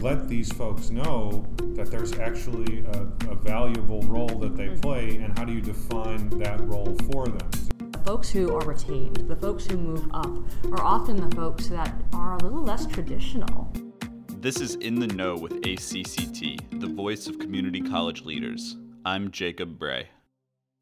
let these folks know that there's actually a, a valuable role that they mm-hmm. play, and how do you define that role for them? The folks who are retained, the folks who move up, are often the folks that are a little less traditional. This is In the Know with ACCT, the voice of community college leaders. I'm Jacob Bray.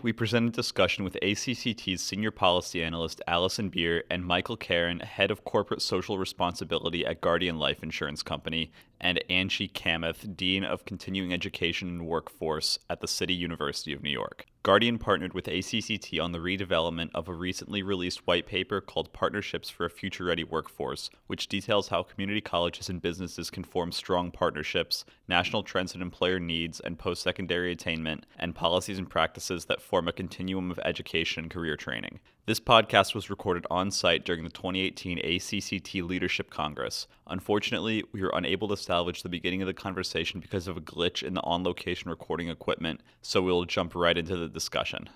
We present a discussion with ACCT's senior policy analyst Allison Beer and Michael Karen, head of corporate social responsibility at Guardian Life Insurance Company, and Angie Kamath, dean of continuing education and workforce at the City University of New York. Guardian partnered with ACCT on the redevelopment of a recently released white paper called Partnerships for a Future Ready Workforce, which details how community colleges and businesses can form strong partnerships, national trends and employer needs and post secondary attainment, and policies and practices that form a continuum of education and career training. This podcast was recorded on site during the 2018 ACCT Leadership Congress. Unfortunately, we were unable to salvage the beginning of the conversation because of a glitch in the on location recording equipment, so we'll jump right into the discussion.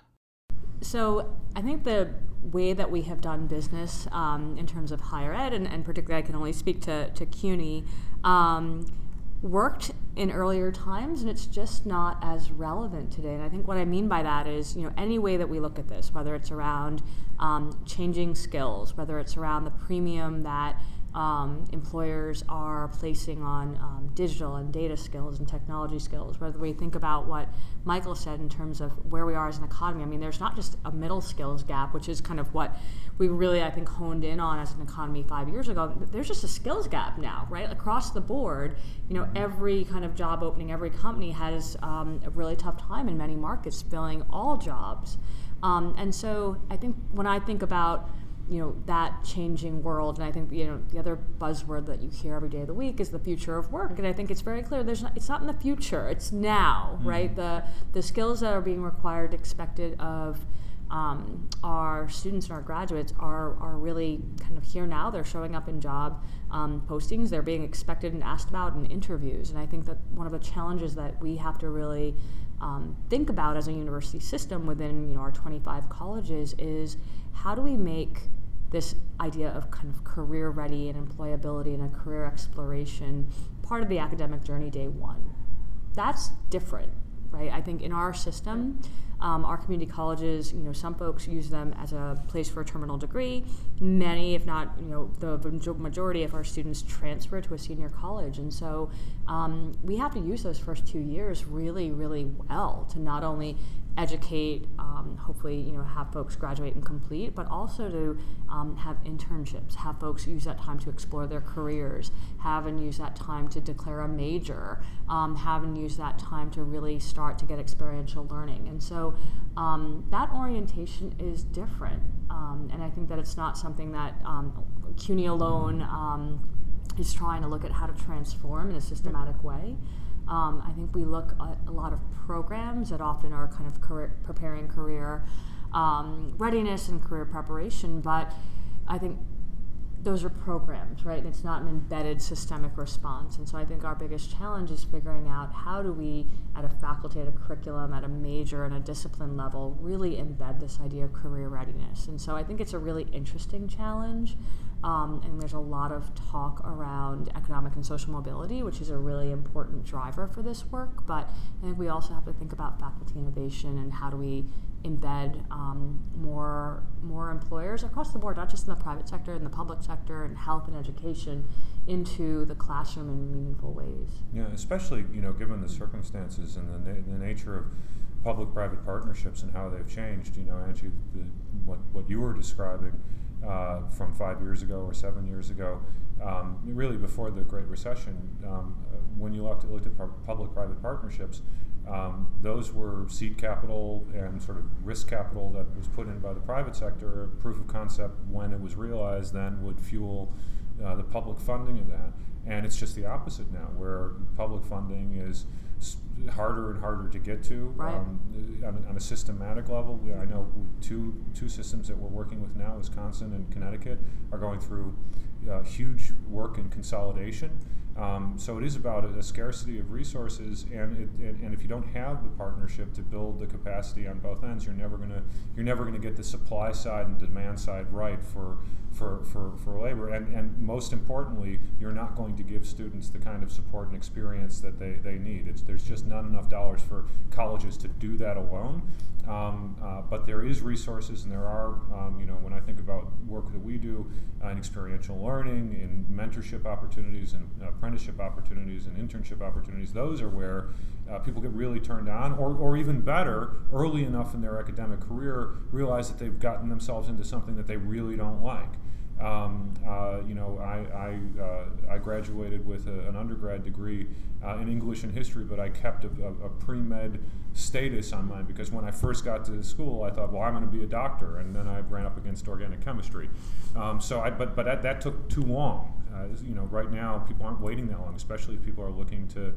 So, I think the way that we have done business um, in terms of higher ed, and, and, particularly I can only speak to, to CUNY, um, worked in earlier times and it's just not as relevant today. And i think what i mean by that is you know any way that we look at this whether it's around um, changing skills whether it's around the premium that um, employers are placing on um, digital and data skills and technology skills. Whether we think about what Michael said in terms of where we are as an economy, I mean, there's not just a middle skills gap, which is kind of what we really, I think, honed in on as an economy five years ago. There's just a skills gap now, right? Across the board, you know, every kind of job opening, every company has um, a really tough time in many markets filling all jobs. Um, and so I think when I think about you know that changing world and i think you know the other buzzword that you hear every day of the week is the future of work and i think it's very clear there's not, it's not in the future it's now mm-hmm. right the the skills that are being required expected of um, our students and our graduates are, are really kind of here now. They're showing up in job um, postings. They're being expected and asked about in interviews. And I think that one of the challenges that we have to really um, think about as a university system within you know our 25 colleges is how do we make this idea of kind of career ready and employability and a career exploration part of the academic journey day one. That's different, right? I think in our system, um, our community colleges, you know, some folks use them as a place for a terminal degree. Many, if not, you know, the majority of our students transfer to a senior college, and so um, we have to use those first two years really, really well to not only educate, um, hopefully, you know, have folks graduate and complete, but also to um, have internships, have folks use that time to explore their careers, have and use that time to declare a major, um, have and use that time to really start to get experiential learning. And so um, that orientation is different. Um, and I think that it's not something that um, CUNY alone is trying to look at how to transform in a systematic way. Um, I think we look at a lot of programs that often are kind of career, preparing career um, readiness and career preparation, but I think those are programs, right? And it's not an embedded systemic response. And so I think our biggest challenge is figuring out how do we, at a faculty, at a curriculum, at a major, and a discipline level, really embed this idea of career readiness. And so I think it's a really interesting challenge. Um, and there's a lot of talk around economic and social mobility, which is a really important driver for this work. But I think we also have to think about faculty innovation and how do we embed um, more more employers across the board, not just in the private sector, in the public sector, and health and education, into the classroom in meaningful ways. Yeah, especially you know given the circumstances and the, na- the nature of public-private partnerships and how they've changed. You know, Angie, the, what what you were describing uh, from five years ago or seven years ago, um, really before the Great Recession, um, when you looked at, looked at public-private partnerships, um, those were seed capital and sort of risk capital that was put in by the private sector. Proof of concept, when it was realized, then would fuel uh, the public funding of that. And it's just the opposite now, where public funding is harder and harder to get to right. um, on, on, a systematic level. We, I know two two systems that we're working with now, Wisconsin and Connecticut, are going through uh, huge work in consolidation. Um, so it is about a, scarcity of resources, and it, and if you don't have the partnership to build the capacity on both ends, you're never gonna you're never gonna get the supply side and demand side right for for, for, for labor. And, and most importantly, you're not going to give students the kind of support and experience that they, they need. It's, there's just not enough dollars for colleges to do that alone. Um, uh, but there is resources, and there are, um, you know, when I think about do uh, in experiential learning, in mentorship opportunities, and apprenticeship opportunities, and internship opportunities, those are where uh, people get really turned on, or, or even better, early enough in their academic career, realize that they've gotten themselves into something that they really don't like. Um, uh, you know, I, I, uh, I graduated with a, an undergrad degree uh, in English and history, but I kept a, a, a pre med status on mine because when I first got to school, I thought, well, I'm going to be a doctor, and then I ran up against organic chemistry. Um, so, I, but but that, that took too long. Uh, you know, right now people aren't waiting that long, especially if people are looking to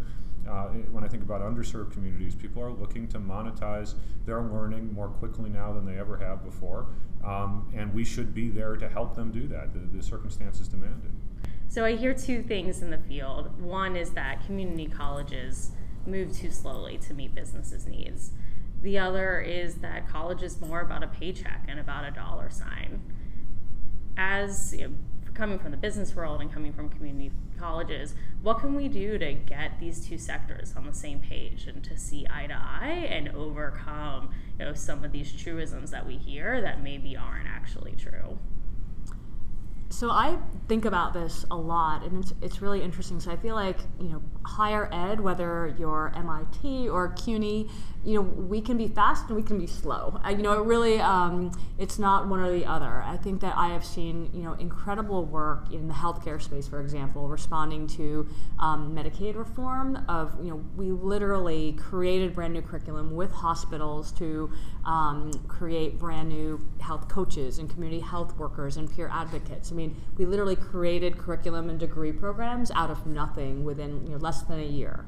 uh, when I think about underserved communities, people are looking to monetize their learning more quickly now than they ever have before, um, and we should be there to help them do that. The, the circumstances demand it. So I hear two things in the field. One is that community colleges move too slowly to meet businesses' needs. The other is that college is more about a paycheck and about a dollar sign. As you know, coming from the business world and coming from community colleges, what can we do to get these two sectors on the same page and to see eye to eye and overcome you know some of these truisms that we hear that maybe aren't actually true? So I think about this a lot, and it's, it's really interesting. So I feel like you know higher ed, whether you're MIT or CUNY, you know we can be fast and we can be slow. You know it really um, it's not one or the other. I think that I have seen you know incredible work in the healthcare space, for example, responding to um, Medicaid reform. Of you know we literally created brand new curriculum with hospitals to um, create brand new health coaches and community health workers and peer advocates. I mean mean, we literally created curriculum and degree programs out of nothing within you know, less than a year.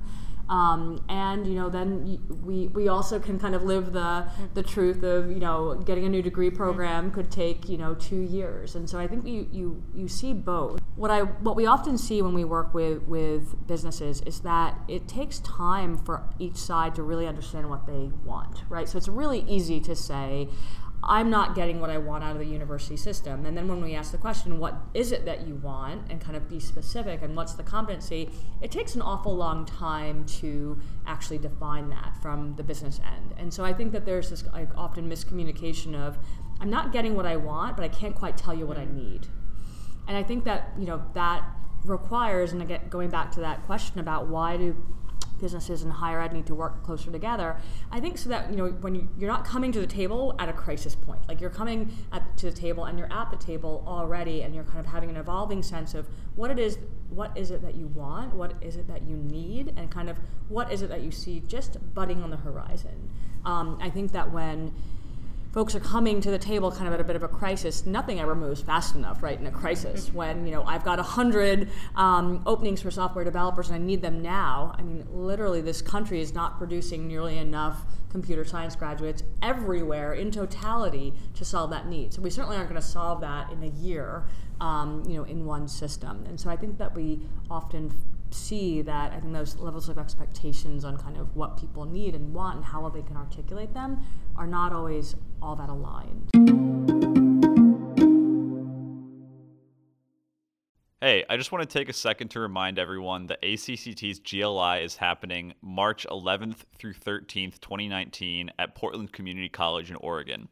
Um, and you know then we we also can kind of live the the truth of you know getting a new degree program could take you know two years. And so I think you you you see both. What I what we often see when we work with with businesses is that it takes time for each side to really understand what they want right? So it's really easy to say I'm not getting what I want out of the university system. And then when we ask the question, what is it that you want, and kind of be specific, and what's the competency, it takes an awful long time to actually define that from the business end. And so I think that there's this like, often miscommunication of, I'm not getting what I want, but I can't quite tell you what I mm-hmm. need. And I think that, you know, that requires, and again, going back to that question about why do businesses and higher ed need to work closer together. I think so that you know when you, are not coming to the table at a crisis point, like you're coming at, to the table and you're at the table already, and you're kind of having an evolving sense of what it is, what is it that you want, what is it that you need, and kind of what is it that you see just budding on the horizon. Um, I think that when folks are coming to the table kind of at a bit of a crisis. Nothing ever moves fast enough, right, in a crisis. Mm-hmm. When you know I've got a hundred um, openings for software developers and I need them now. I mean, literally, this country is not producing nearly enough computer science graduates everywhere in totality to solve that need. So we certainly aren't going to solve that in a year, um, you know, in one system. And so I think that we often see that I think those levels of expectations on kind of what people need and want and how well they can articulate them are not always all that aligned. Hey, I just want to take a second to remind everyone that ACCT's GLI is happening March 11th through 13th, 2019 at Portland Community College in Oregon.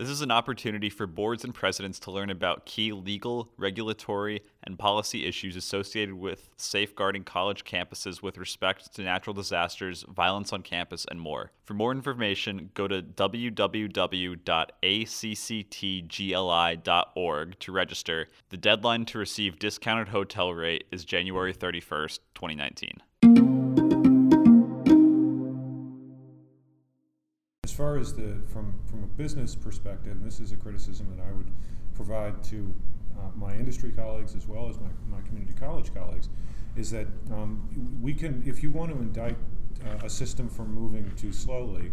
This is an opportunity for boards and presidents to learn about key legal, regulatory, and policy issues associated with safeguarding college campuses with respect to natural disasters, violence on campus, and more. For more information, go to www.acctgli.org to register. The deadline to receive discounted hotel rate is January 31st, 2019. As the from from a business perspective, and this is a criticism that I would provide to uh, my industry colleagues as well as my, my community college colleagues, is that um, we can, if you want to indict uh, a system for moving too slowly,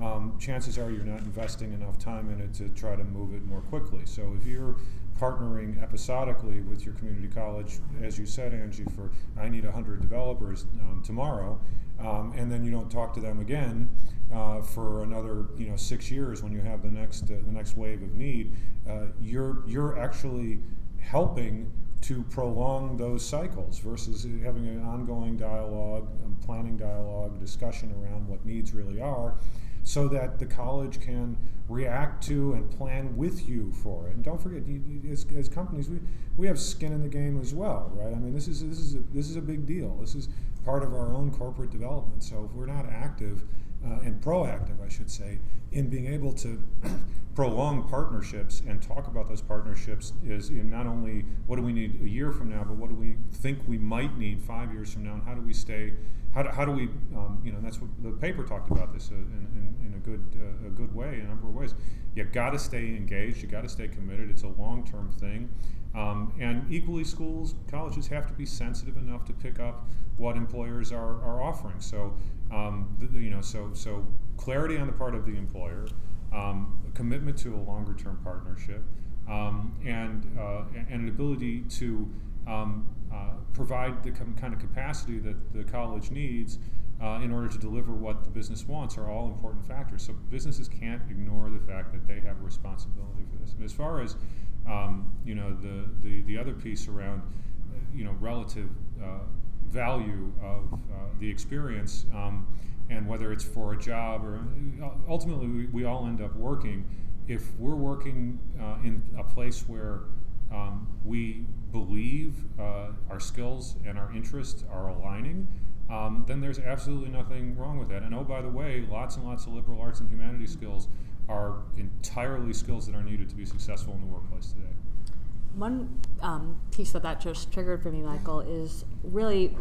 um, chances are you're not investing enough time in it to try to move it more quickly. So if you're partnering episodically with your community college, as you said, Angie, for I need 100 developers um, tomorrow, um, and then you don't talk to them again, uh, for another you know six years when you have the next uh, the next wave of need, uh, you're you're actually helping to prolong those cycles versus having an ongoing dialogue, um, planning dialogue, discussion around what needs really are, so that the college can react to and plan with you for it. And don't forget, you, you, as, as, companies, we, we have skin in the game as well, right? I mean, this is this is a, this is a big deal. This is part of our own corporate development. So if we're not active uh, and proactive, I should say, in being able to prolong partnerships and talk about those partnerships is in not only what do we need a year from now, but what do we think we might need five years from now, and how do we stay, how do, how do we, um, you know, that's what the paper talked about this uh, in, in, in, a good uh, a good way, in a number of ways. You got to stay engaged, you got to stay committed. It's a long term thing. Um, and equally, schools, colleges have to be sensitive enough to pick up what employers are, are offering. So, um, you know, so so clarity on the part of the employer, um, commitment to a longer term partnership, um, and uh, and an ability to um, uh, provide the kind of capacity that the college needs. Uh, in order to deliver what the business wants are all important factors. So businesses can't ignore the fact that they have a responsibility for this. And as far as um, you know, the, the, the other piece around, you know, relative uh, value of uh, the experience um, and whether it's for a job or ultimately we, we all end up working. If we're working uh, in a place where um, we believe uh, our skills and our interests are aligning, um, then there's absolutely nothing wrong with that. And oh, by the way, lots and lots of liberal arts and humanities skills are entirely skills that are needed to be successful in the workplace today. One um, piece that that just triggered for me, Michael, is really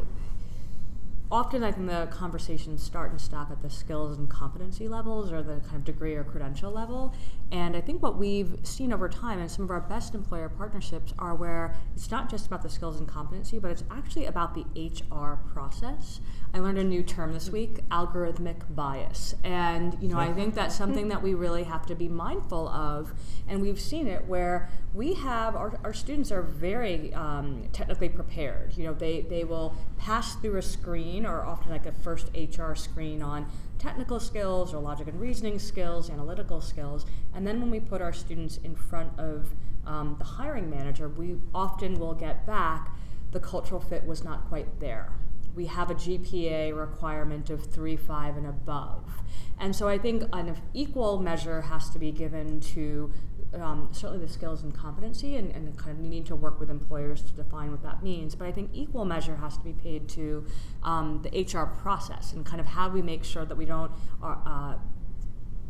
often I think the conversations start and stop at the skills and competency levels or the kind of degree or credential level. And I think what we've seen over time and some of our best employer partnerships are where it's not just about the skills and competency, but it's actually about the HR process. I learned a new term this week, algorithmic bias. And you know, I think that's something that we really have to be mindful of. And we've seen it where we have our, our students are very um, technically prepared. You know, they, they will pass through a screen or often like a first HR screen on technical skills or logic and reasoning skills, analytical skills. And then when we put our students in front of um, the hiring manager, we often will get back the cultural fit was not quite there. We have a GPA requirement of 3, 5, and above. And so I think an equal measure has to be given to um, certainly the skills and competency and, and kind of needing to work with employers to define what that means. But I think equal measure has to be paid to um, the HR process and kind of how we make sure that we don't uh, uh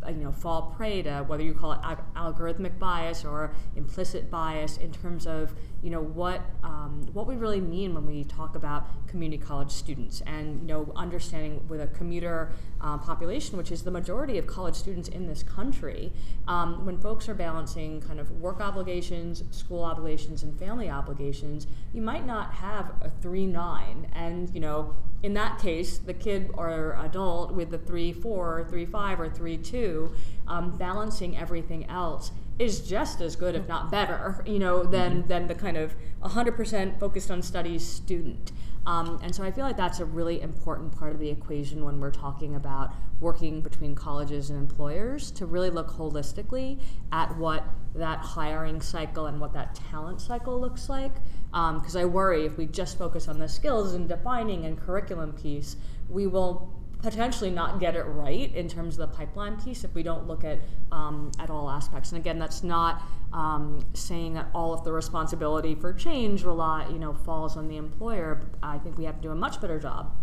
you know fall prey to whether you call it algorithmic bias or implicit bias in terms of you know what um, what we really mean when we talk about community college students and you know understanding with a commuter uh, population which is the majority of college students in this country um, when folks are balancing kind of work obligations school obligations and family obligations you might not have a 3-9 and you know in that case the kid or adult with the 3-4 or 3-5 or 3-2 um, balancing everything else is just as good, if not better, you know, than mm-hmm. than the kind of 100% focused on studies student. Um, and so I feel like that's a really important part of the equation when we're talking about working between colleges and employers to really look holistically at what that hiring cycle and what that talent cycle looks like. Because um, I worry if we just focus on the skills and defining and curriculum piece, we will potentially not get it right in terms of the pipeline piece if we don't look at um, at all aspects. And again, that's not um, saying that all of the responsibility for change rely you know falls on the employer. I think we have to do a much better job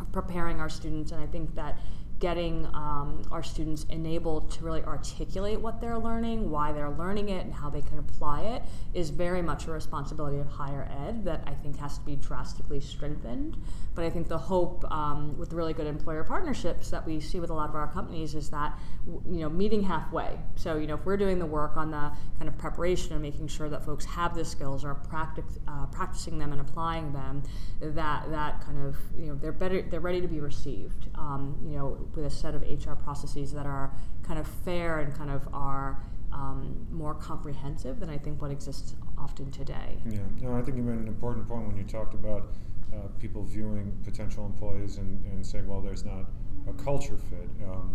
of preparing our students, and I think that getting um, our students enabled to really articulate what they're learning, why they're learning it, and how they can apply it is very much a responsibility of higher ed that I think has to be drastically strengthened. But I think the hope um, with really good employer partnerships that we see with a lot of our companies is that you know meeting halfway. So you know if we're doing the work on the kind of preparation and making sure that folks have the skills or uh, practicing them and applying them, that that kind of you know they're better they're ready to be received. Um, you know with a set of HR processes that are kind of fair and kind of are um, more comprehensive than I think what exists often today. Yeah, no, I think you made an important point when you talked about uh, people viewing potential employees and, and saying, well, there's not a culture fit. Um,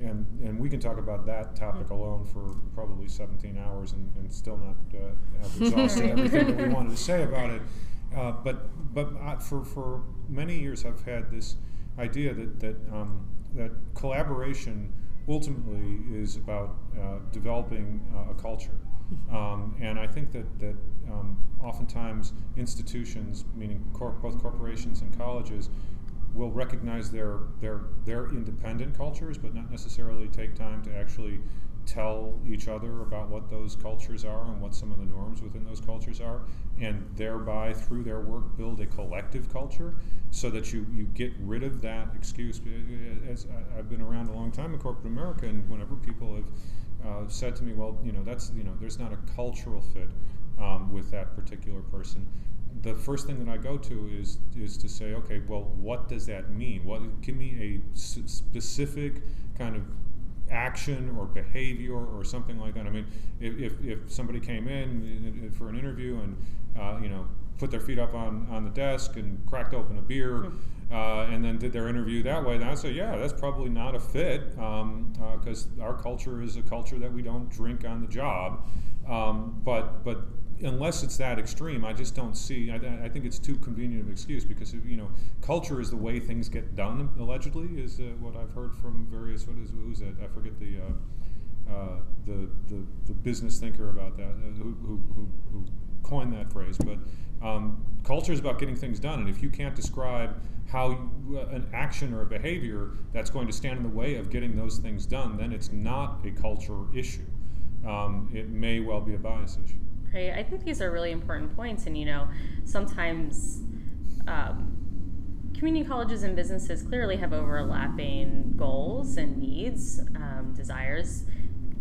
and and we can talk about that topic alone for probably 17 hours and, and still not uh, have exhausted everything that we wanted to say about it. Uh, but but uh, for for many years, I've had this idea that that um, that collaboration ultimately is about uh, developing uh, a culture. Um, and I think that, that um, oftentimes institutions, meaning cor- both corporations and colleges, will recognize their, their, their independent cultures, but not necessarily take time to actually tell each other about what those cultures are and what some of the norms within those cultures are, and thereby, through their work, build a collective culture so that you, you get rid of that excuse. As I've been around a long time in corporate America, and whenever people have uh, said to me, well, you know, that's, you know, there's not a cultural fit um, with that particular person. The first thing that I go to is is to say, okay, well, what does that mean? What give me a s- specific kind of action or behavior or something like that. I mean, if, if, if somebody came in for an interview and uh, you know put their feet up on, on the desk and cracked open a beer hmm. uh, and then did their interview that way, then I said, yeah, that's probably not a fit because um, uh, our culture is a culture that we don't drink on the job. Um, but but unless it's that extreme, I just don't see. I, I, think it's too convenient of an excuse because you know, culture is the way things get done. Allegedly, is uh, what I've heard from various. What is who's that? I forget the. Uh, uh, the, the, the business thinker about that, uh, who, who, who, who, coined that phrase. But um, culture is about getting things done, and if you can't describe how you, uh, an action or a behavior that's going to stand in the way of getting those things done, then it's not a culture issue. Um, it may well be a bias issue. Right. I think these are really important points, and you know, sometimes um, community colleges and businesses clearly have overlapping goals and needs, um, desires.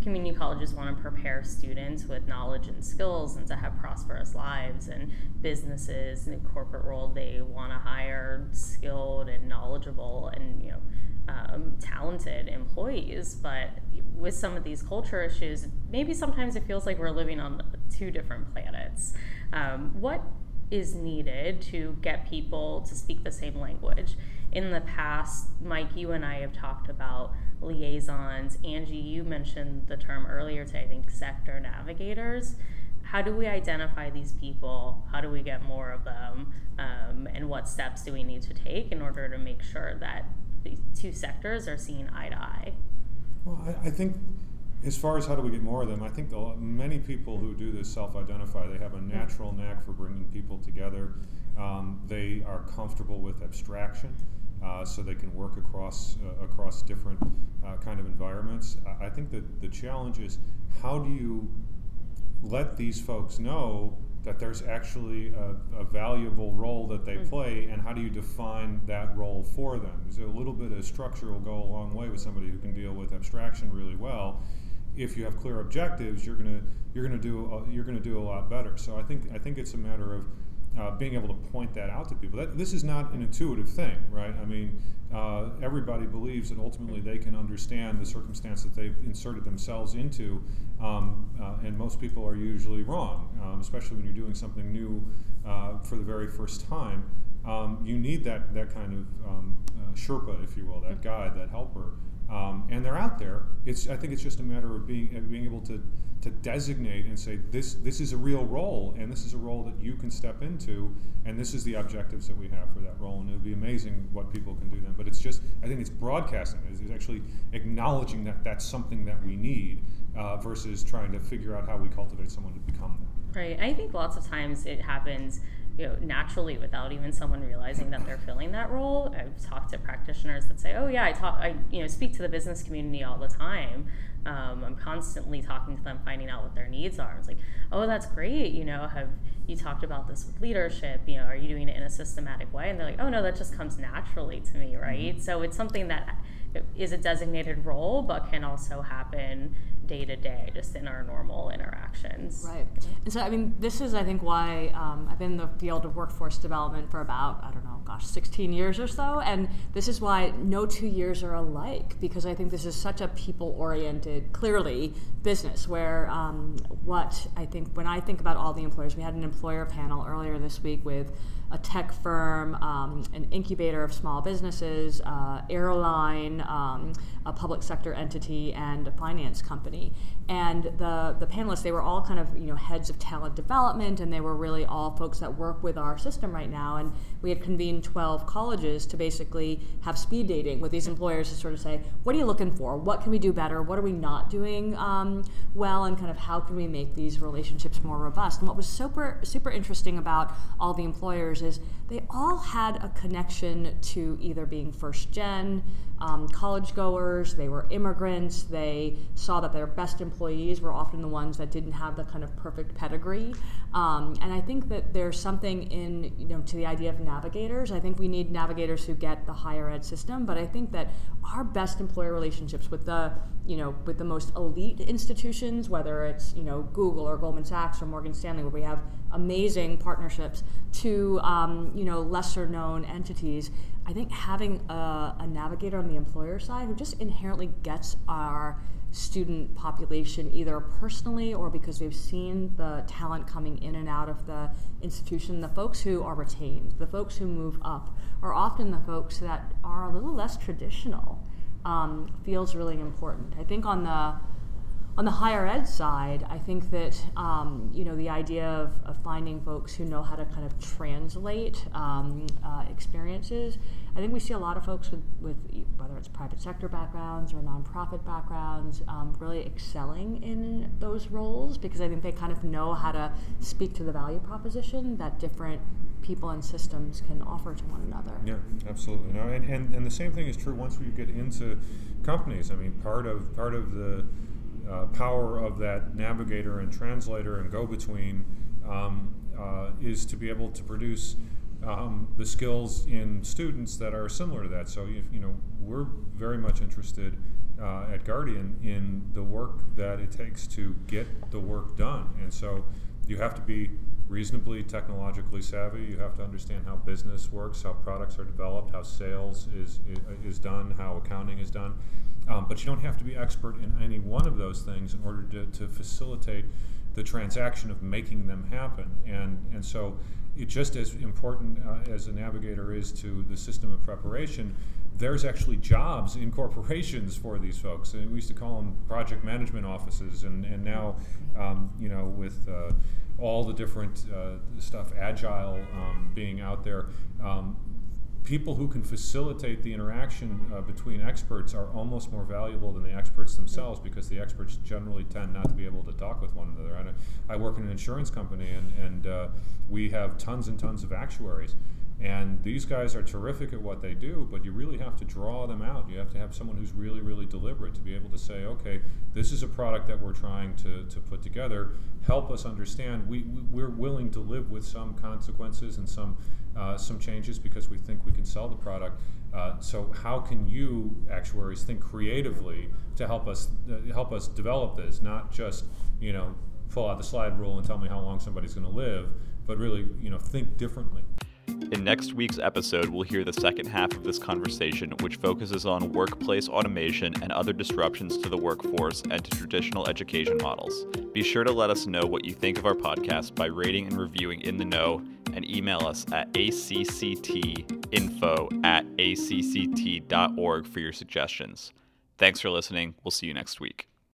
Community colleges want to prepare students with knowledge and skills and to have prosperous lives, and businesses in the corporate world they want to hire skilled and knowledgeable and you know um, talented employees. But with some of these culture issues, maybe sometimes it feels like we're living on two different planets. Um, what is needed to get people to speak the same language? In the past, Mike, you and I have talked about liaisons. Angie, you mentioned the term earlier today, I think sector navigators. How do we identify these people? How do we get more of them? Um, and what steps do we need to take in order to make sure that these two sectors are seen eye to eye? Well, I, I, think as far as how do we get more of them, I think the, many people who do this self-identify. They have a natural knack for bringing people together. Um, they are comfortable with abstraction, uh, so they can work across uh, across different uh, kind of environments. I, I think that the challenge is how do you let these folks know that there's actually a, a, valuable role that they mm. play, and how do you define that role for them? So a little bit of structure will go a long way with somebody who can deal with abstraction really well. If you have clear objectives, you're gonna you're gonna do a, you're gonna do a lot better. So I think I think it's a matter of uh, being able to point that out to people. That, this is not an intuitive thing, right? I mean, uh, everybody believes that ultimately they can understand the circumstance that they've inserted themselves into, um, uh, and most people are usually wrong, um, especially when you're doing something new uh, for the very first time. Um, you need that, that kind of um, uh, Sherpa, if you will, that guide, that helper. Um, and they're out there. It's, I think it's just a matter of being, being able to to designate and say this this is a real role and this is a role that you can step into and this is the objectives that we have for that role. And it would be amazing what people can do then. But it's just i think it's broadcasting. It's, actually acknowledging that that's something that we need uh, versus trying to figure out how we cultivate someone to become that right. I think lots of times it happens you know, naturally without even someone realizing that they're filling that role. I've talked to practitioners that say, "Oh yeah, I talk, I you know, speak to the business community all the time. Um, I'm constantly talking to them, finding out what their needs are. It's like, oh, that's great. You know, have you talked about this with leadership? You know, are you doing it in a systematic way? And they're like, oh no, that just comes naturally to me, right? Mm-hmm. So it's something that is a designated role, but can also happen day to day, just in our normal interactions. Right. And so, I mean, this is, I think, why um, I've been in the field of workforce development for about, I don't know, gosh, 16 years or so. And this is why no two years are alike, because I think this is such a people oriented, clearly, business where um, what I think, when I think about all the employers, we had an employer panel earlier this week with a tech firm, um, an incubator of small businesses, uh, airline, um, a public sector entity, and a finance company. And the the panelists, they were all kind of you know heads of talent development, and they were really all folks that work with our system right now. And we had convened 12 colleges to basically have speed dating with these employers to sort of say, what are you looking for? What can we do better? What are we not doing um, well? And kind of how can we make these relationships more robust? And what was super super interesting about all the employers is they all had a connection to either being first gen, um, college goers, they were immigrants, they saw that their best employees were often the ones that didn't have the kind of perfect pedigree. Um, and I think that there's something in, you know, to the idea of navigators. I think we need navigators who get the higher ed system, but I think that our best employer relationships with the, you know, with the most elite institutions, whether it's, you know, Google or Goldman Sachs or Morgan Stanley, where we have amazing partnerships, to, um, you know, lesser known entities, I think having a, a navigator on the employer side who just inherently gets our student population either personally or because we've seen the talent coming in and out of the institution, the folks who are retained, the folks who move up, are often the folks that are a little less traditional. Um, feels really important. I think on the on the higher ed side, I think that um, you know the idea of, of, finding folks who know how to kind of translate um, uh, experiences. I think we see a lot of folks with, with whether it's private sector backgrounds or nonprofit backgrounds um, really excelling in those roles because I think they kind of know how to speak to the value proposition that different people and systems can offer to one another. Yeah, absolutely. No, and, and, and the same thing is true once we get into companies. I mean, part of part of the uh, power of that navigator and translator and go-between um, uh, is to be able to produce um, the skills in students that are similar to that. So, if, you know, we're very much interested uh, at Guardian in the work that it takes to get the work done, and so you have to be reasonably technologically savvy. You have to understand how business works, how products are developed, how sales is is, is done, how accounting is done. Um, but you don't have to be expert in any one of those things in order to, to facilitate the transaction of making them happen. And, and so it's just as important uh, as a navigator is to the system of preparation, there's actually jobs in corporations for these folks. And we used to call them project management offices, and, and now, um, you know, with uh, all the different uh, stuff, agile um, being out there, um, people who can facilitate the interaction uh, between experts are almost more valuable than the experts themselves because the experts generally tend not to be able to talk with one another. I, I work in an insurance company and, and uh, we have tons and tons of actuaries. And these guys are terrific at what they do, but you really have to draw them out. You have to have someone who's really, really deliberate to be able to say, okay, this is a product that we're trying to, to put together. Help us understand. We, we're willing to live with some consequences and some, uh, some changes because we think we can sell the product. Uh, so how can you actuaries think creatively to help us uh, help us develop this? Not just you know pull out the slide rule and tell me how long somebody's going to live, but really you know think differently. In next week's episode, we'll hear the second half of this conversation, which focuses on workplace automation and other disruptions to the workforce and to traditional education models. Be sure to let us know what you think of our podcast by rating and reviewing In the Know and email us at acctinfo at acct.org for your suggestions. Thanks for listening. We'll see you next week.